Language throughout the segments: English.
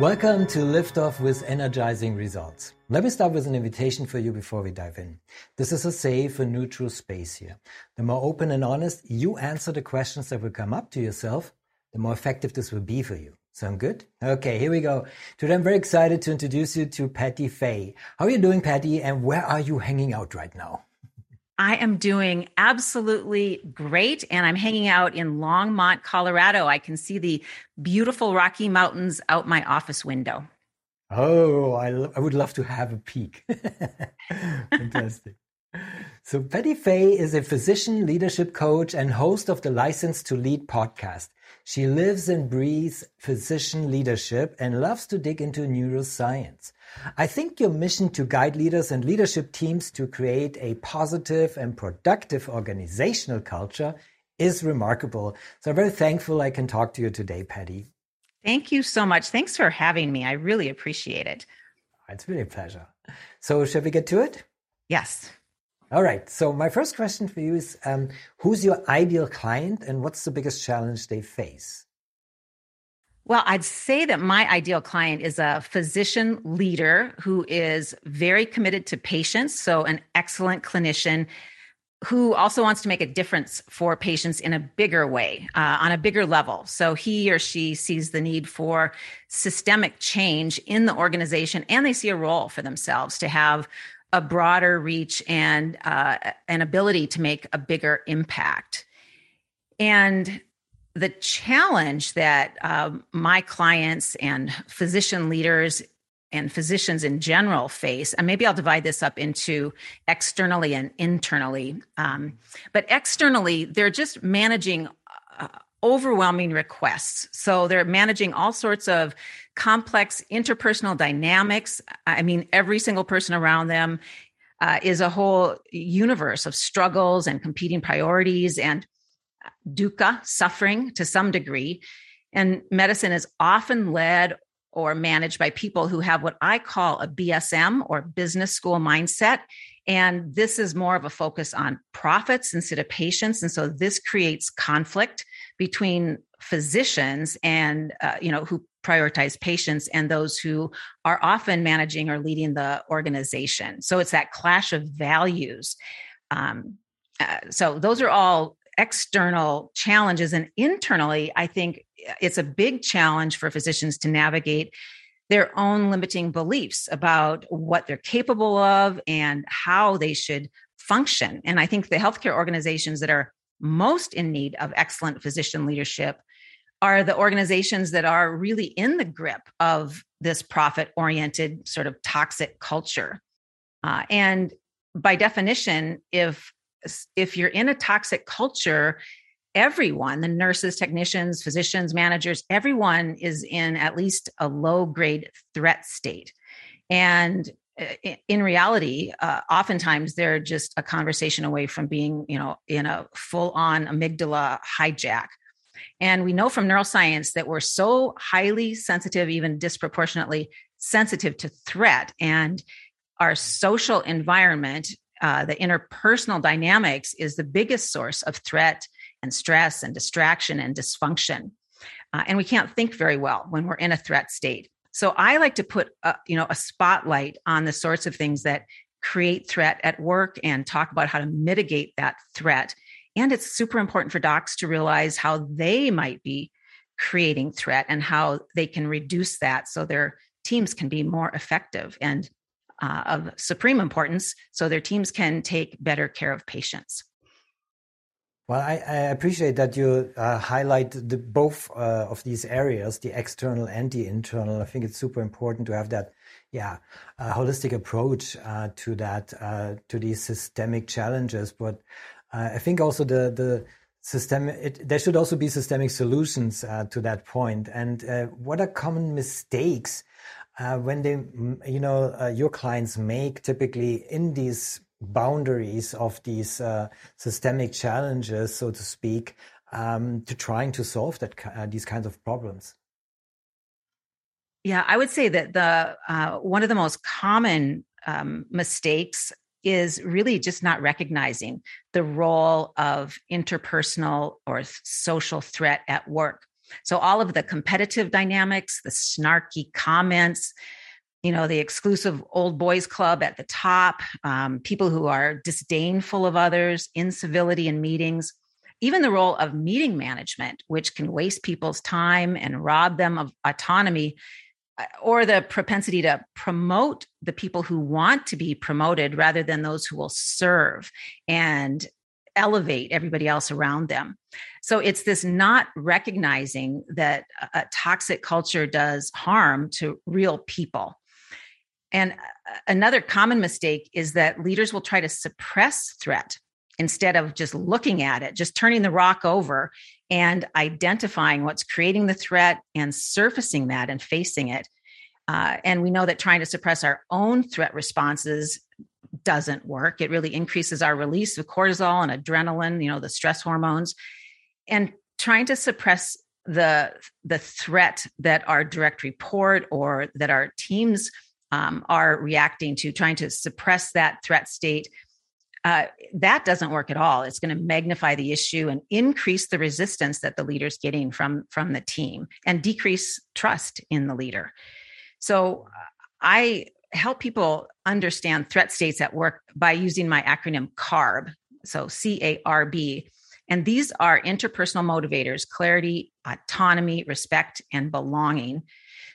Welcome to Lift Off with Energizing Results. Let me start with an invitation for you before we dive in. This is a safe and neutral space here. The more open and honest you answer the questions that will come up to yourself, the more effective this will be for you. Sound good? Okay, here we go. Today I'm very excited to introduce you to Patty Fahy. How are you doing, Patty? And where are you hanging out right now? I am doing absolutely great. And I'm hanging out in Longmont, Colorado. I can see the beautiful Rocky Mountains out my office window. Oh, I, would love to have a peek. Fantastic. So, Patty Fahy is a physician leadership coach and host of the License to Lead podcast. She lives and breathes physician leadership and loves to dig into neuroscience. I think your mission to guide leaders and leadership teams to create a positive and productive organizational culture is remarkable. So I'm very thankful I can talk to you today, Patty. Thank you so much. Thanks for having me. I really appreciate it. It's really a pleasure. So, shall we get to it? Yes. All right. So, my first question for you is um, Who's your ideal client and what's the biggest challenge they face? Well, I'd say that my ideal client is a physician leader who is very committed to patients, so an excellent clinician who also wants to make a difference for patients in a bigger way, uh, on a bigger level. So he or she sees the need for systemic change in the organization, and they see a role for themselves to have a broader reach and uh, an ability to make a bigger impact. And the challenge that um, my clients and physician leaders and physicians in general face, and maybe I'll divide this up into externally and internally. Um, but externally, they're just managing uh, overwhelming requests. So they're managing all sorts of complex interpersonal dynamics. I mean, every single person around them uh, is a whole universe of struggles and competing priorities and dukkha, suffering to some degree. And medicine is often led or managed by people who have what I call a BSM or business school mindset. And this is more of a focus on profits instead of patients. And so this creates conflict between physicians and, uh, you know, who prioritize patients and those who are often managing or leading the organization. So it's that clash of values. Um, uh, so those are all external challenges and internally i think it's a big challenge for physicians to navigate their own limiting beliefs about what they're capable of and how they should function. And i think the healthcare organizations that are most in need of excellent physician leadership are the organizations that are really in the grip of this profit oriented sort of toxic culture. Uh, and by definition if if you're in a toxic culture, everyone, the nurses, technicians, physicians, managers, everyone is in at least a low grade threat state. And uh, in reality, uh, oftentimes they're just a conversation away from being, you know, in a full on amygdala hijack. And we know from neuroscience that we're so highly sensitive, even disproportionately sensitive to threat. And our social environment uh, the interpersonal dynamics is the biggest source of threat and stress and distraction and dysfunction. Uh, and we can't think very well when we're in a threat state. So I like to put a, you know a spotlight on the sorts of things that create threat at work and talk about how to mitigate that threat. And it's super important for docs to realize how they might be creating threat and how they can reduce that so their teams can be more effective and uh, of supreme importance so their teams can take better care of patients. Well, I, I appreciate that you uh, highlight the, both uh, of these areas, the external and the internal. I think it's super important to have that, yeah, holistic approach uh, to that, uh, to these systemic challenges. But uh, I think also the the system, it, there should also be systemic solutions to that point. And what are common mistakes uh, when they, you know, uh, your clients make typically in these boundaries of these uh, systemic challenges, so to speak, um, to trying to solve that uh, these kinds of problems? Yeah, I would say that the uh, one of the most common um, mistakes is really just not recognizing the role of interpersonal or social threat at work. So all of the competitive dynamics, the snarky comments, you know, the exclusive old boys club at the top, um, people who are disdainful of others, incivility in meetings, even the role of meeting management, which can waste people's time and rob them of autonomy uh, or the propensity to promote the people who want to be promoted rather than those who will serve. And elevate everybody else around them. So it's this not recognizing that a toxic culture does harm to real people. And uh, another common mistake is that leaders will try to suppress threat instead of just looking at it, just turning the rock over and identifying what's creating the threat and surfacing that and facing it. Uh, and we know that trying to suppress our own threat responses doesn't work. It really increases our release of cortisol and adrenaline, you know, the stress hormones. And trying to suppress the the threat that our direct report or that our teams um, are reacting to, trying to suppress that threat state uh, that doesn't work at all. It's going to magnify the issue and increase the resistance that the leader's getting from from the team and decrease trust in the leader. So I help people understand threat states at work by using my acronym CARB. So C A R B. And these are interpersonal motivators clarity, autonomy, respect, and belonging.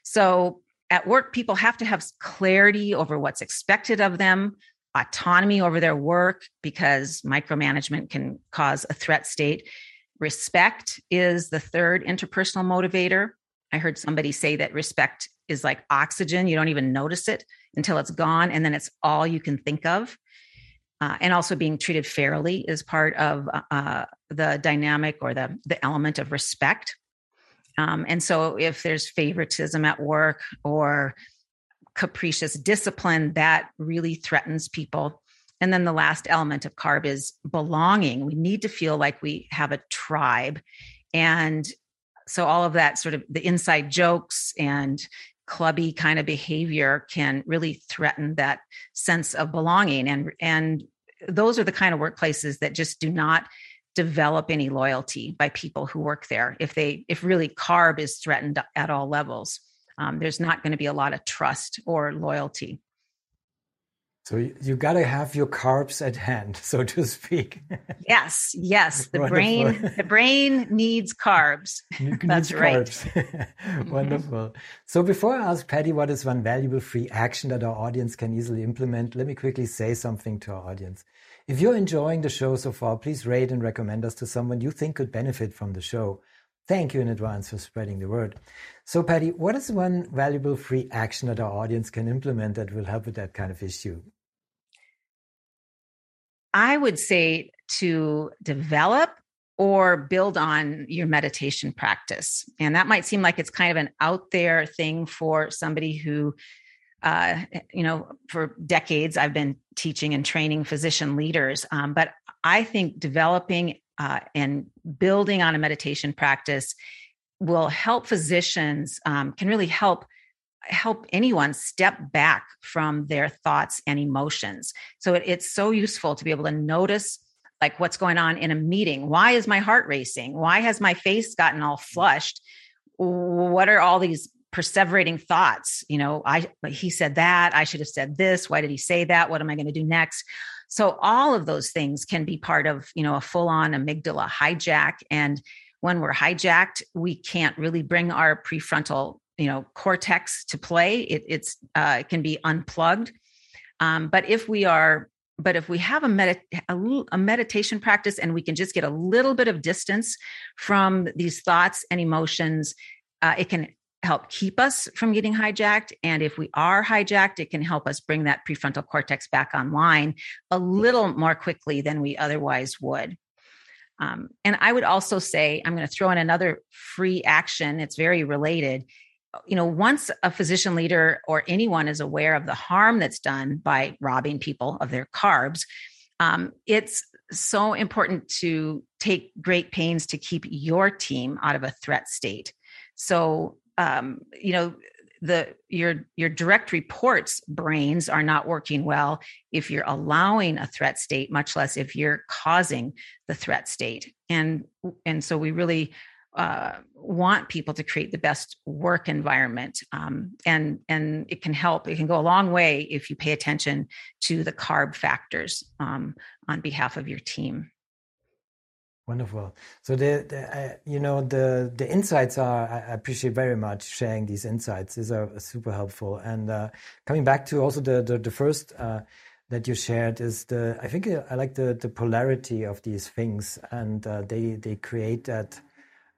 So at work, people have to have clarity over what's expected of them, autonomy over their work because micromanagement can cause a threat state. Respect is the third interpersonal motivator. I heard somebody say that respect is like oxygen. You don't even notice it until it's gone, and then it's all you can think of. Uh, and also being treated fairly is part of uh, the dynamic or the the element of respect. Um, and so, if there's favoritism at work or capricious discipline that really threatens people. And then the last element of CARB is belonging. We need to feel like we have a tribe. And so all of that sort of the inside jokes and clubby kind of behavior can really threaten that sense of belonging and and those are the kind of workplaces that just do not develop any loyalty by people who work there if they if really carb is threatened at all levels um, there's not going to be a lot of trust or loyalty. So you, you got to have your carbs at hand, so to speak. yes, yes. The brain, the brain needs carbs. That's right. Carbs. Mm-hmm. Wonderful. So before I ask Patty what is one valuable free action that our audience can easily implement, let me quickly say something to our audience. If you're enjoying the show so far, please rate and recommend us to someone you think could benefit from the show. Thank you in advance for spreading the word. So, Patty, what is one valuable free action that our audience can implement that will help with that kind of issue? I would say to develop or build on your meditation practice. And that might seem like it's kind of an out there thing for somebody who, uh, you know, for decades I've been teaching and training physician leaders. Um, but I think developing uh, and building on a meditation practice will help physicians um, can really help help anyone step back from their thoughts and emotions. So it, it's so useful to be able to notice like what's going on in a meeting. Why is my heart racing? Why has my face gotten all mm-hmm. flushed? What are all these perseverating thoughts? You know i he said that. I should have said this. Why did he say that? What am i going to do next? So all of those things can be part of, you know, a full on amygdala hijack. And when we're hijacked, we can't really bring our prefrontal, you know, cortex to play. It, it's uh, it can be unplugged. Um, but if we are but if we have a, med- a, a, meditation practice and we can just get a little bit of distance from these thoughts and emotions, uh, it can help keep us from getting hijacked. And if we are hijacked, it can help us bring that prefrontal cortex back online a little more quickly than we otherwise would. Um, and I would also say, I'm going to throw in another free action. It's very related. You know, once a physician leader or anyone is aware of the harm that's done by robbing people of their carbs, um, it's so important to take great pains to keep your team out of a threat state. So, um, you know, the your your direct reports brains are not working well if you're allowing a threat state much less if you're causing the threat state and and so we really uh, want people to create the best work environment um, and and it can help. It can go a long way if you pay attention to the carb factors um, on behalf of your team. Wonderful. So the, the uh, you know the the insights are i appreciate very much sharing these insights. These are super helpful. And uh, coming back to also the the, the first uh, that you shared is the i think i like the the polarity of these things and uh, they they create that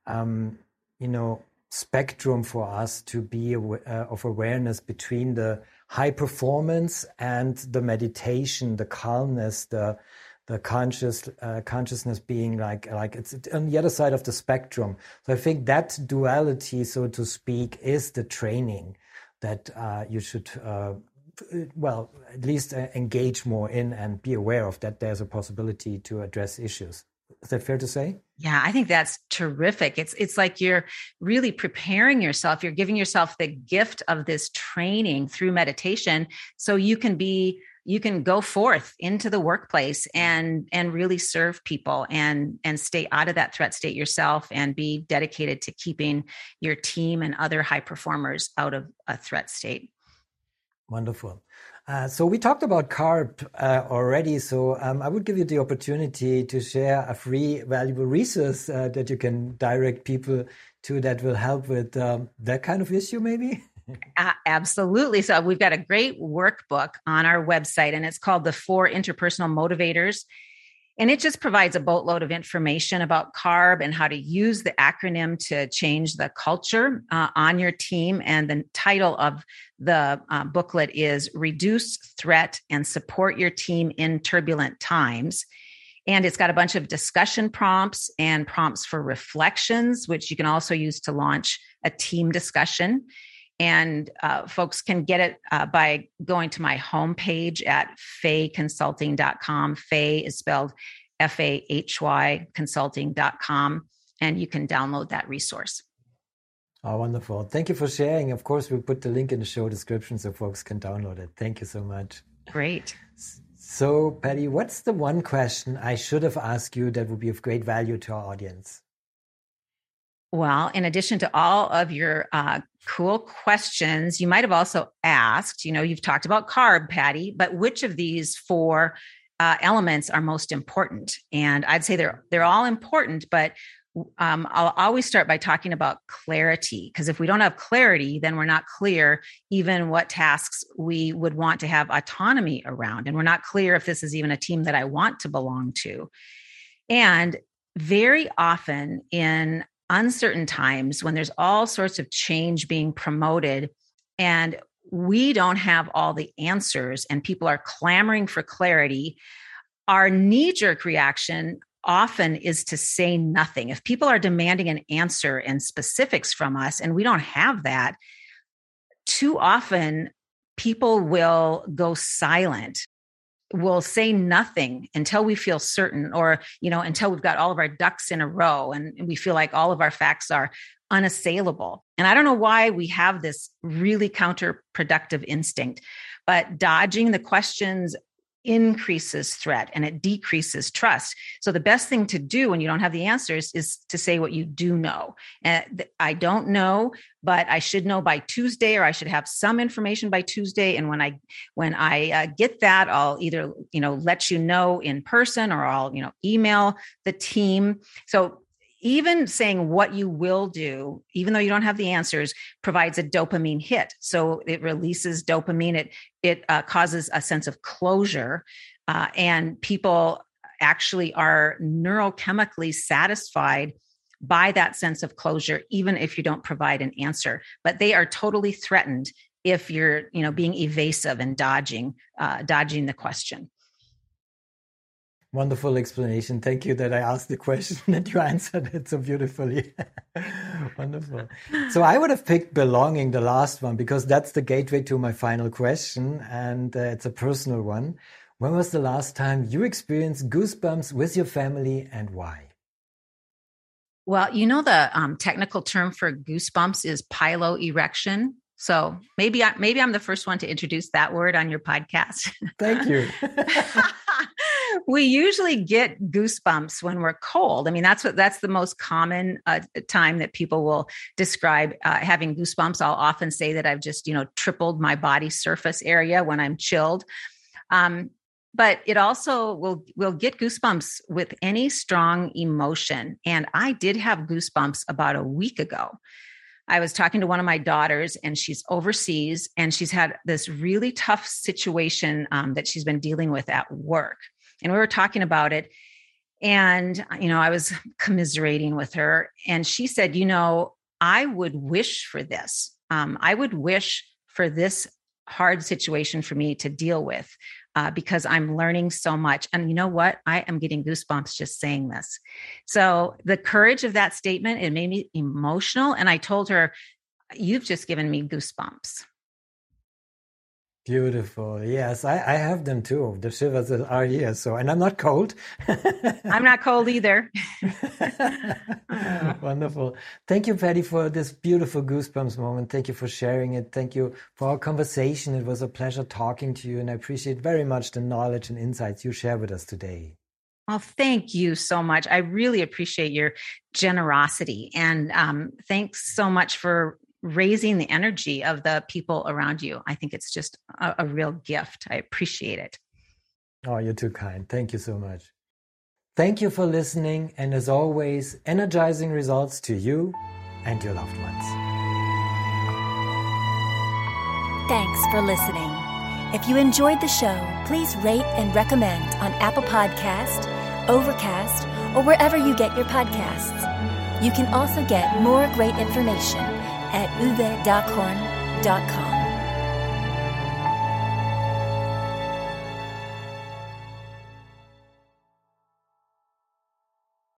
um, you know, spectrum for us to be uh, of awareness between the high performance and the meditation, the calmness, the the conscious uh, consciousness being like like it's on the other side of the spectrum. So I think that duality, so to speak, is the training that uh, you should. Uh, well, at least uh, engage more in and be aware of that there's a possibility to address issues. Is that fair to say? Yeah, I think that's terrific. It's it's like you're really preparing yourself. You're giving yourself the gift of this training through meditation so you can be you can go forth into the workplace and and really serve people and and stay out of that threat state yourself and be dedicated to keeping your team and other high performers out of a threat state. Wonderful. Uh, so we talked about CARB uh, already. So um, I would give you the opportunity to share a free, valuable resource uh, that you can direct people to that will help with um, that kind of issue, maybe. absolutely. So we've got a great workbook on our website, and it's called the Four Interpersonal Motivators. And it just provides a boatload of information about CARB and how to use the acronym to change the culture uh, on your team. And the title of the uh, booklet is Reduce Threat and Support Your Team in Turbulent Times. And it's got a bunch of discussion prompts and prompts for reflections, which you can also use to launch a team discussion. And uh, folks can get it uh, by going to my homepage at fahyconsulting.com. Fahy is spelled F A H Y consulting.com. And you can download that resource. Oh, wonderful. Thank you for sharing. Of course, we'll put the link in the show description so folks can download it. Thank you so much. Great. So, Patty, what's the one question I should have asked you that would be of great value to our audience? Well, in addition to all of your uh, cool questions, you might have also asked, you know, you've talked about carb, Patty, but which of these four uh, elements are most important? And I'd say they're they're all important, but um, I'll always start by talking about clarity because if we don't have clarity, then we're not clear even what tasks we would want to have autonomy around, and we're not clear if this is even a team that I want to belong to. And very often in uncertain times when there's all sorts of change being promoted and we don't have all the answers and people are clamoring for clarity, our knee jerk reaction often is to say nothing. If people are demanding an answer and specifics from us and we don't have that, too often people will go silent will say nothing until we feel certain or you know until we've got all of our ducks in a row and we feel like all of our facts are unassailable. And i don't know why we have this really counterproductive instinct but dodging the questions increases threat and it decreases trust. So the best thing to do when you don't have the answers is to say what you do know. And I don't know, but I should know by Tuesday or I should have some information by Tuesday and when I when I uh, get that I'll either, you know, let you know in person or I'll, you know, email the team. So even saying what you will do, even though you don't have the answers, provides a dopamine hit. So it releases dopamine. It it uh, causes a sense of closure, uh, and people actually are neurochemically satisfied by that sense of closure, even if you don't provide an answer. But they are totally threatened if you're, you know, being evasive and dodging, uh, dodging the question. Wonderful explanation. Thank you that I asked the question that you answered it so beautifully. Wonderful. So I would have picked belonging, the last one, because that's the gateway to my final question. And uh, it's a personal one. When was the last time you experienced goosebumps with your family and why? Well, you know the um, technical term for goosebumps is piloerection. So maybe I, maybe I'm the first one to introduce that word on your podcast. Thank you. we usually get goosebumps when we're cold. I mean, that's what that's the most common uh, time that people will describe uh, having goosebumps. I'll often say that I've just you know tripled my body surface area when I'm chilled. Um, but it also will will get goosebumps with any strong emotion and i did have goosebumps about a week ago i was talking to one of my daughters and she's overseas and she's had this really tough situation um, that she's been dealing with at work and we were talking about it and you know i was commiserating with her and she said you know i would wish for this um, i would wish for this hard situation for me to deal with uh, because I'm learning so much. And you know what? I am getting goosebumps just saying this. So the courage of that statement, it made me emotional. And I told her, You've just given me goosebumps. Beautiful. Yes, I, I have them too. The shivers are here. So, and I'm not cold. I'm not cold either. Wonderful. Thank you, Patty, for this beautiful goosebumps moment. Thank you for sharing it. Thank you for our conversation. It was a pleasure talking to you, and I appreciate very much the knowledge and insights you share with us today. Well, thank you so much. I really appreciate your generosity. And um, thanks so much for raising the energy of the people around you. I think it's just a, a real gift. I appreciate it. Oh, you're too kind. Thank you so much. Thank you for listening, and as always, energizing results to you and your loved ones. Thanks for listening. If you enjoyed the show, please rate and recommend on Apple Podcast, Overcast, or wherever you get your podcasts. You can also get more great information at uwedockhorn.com.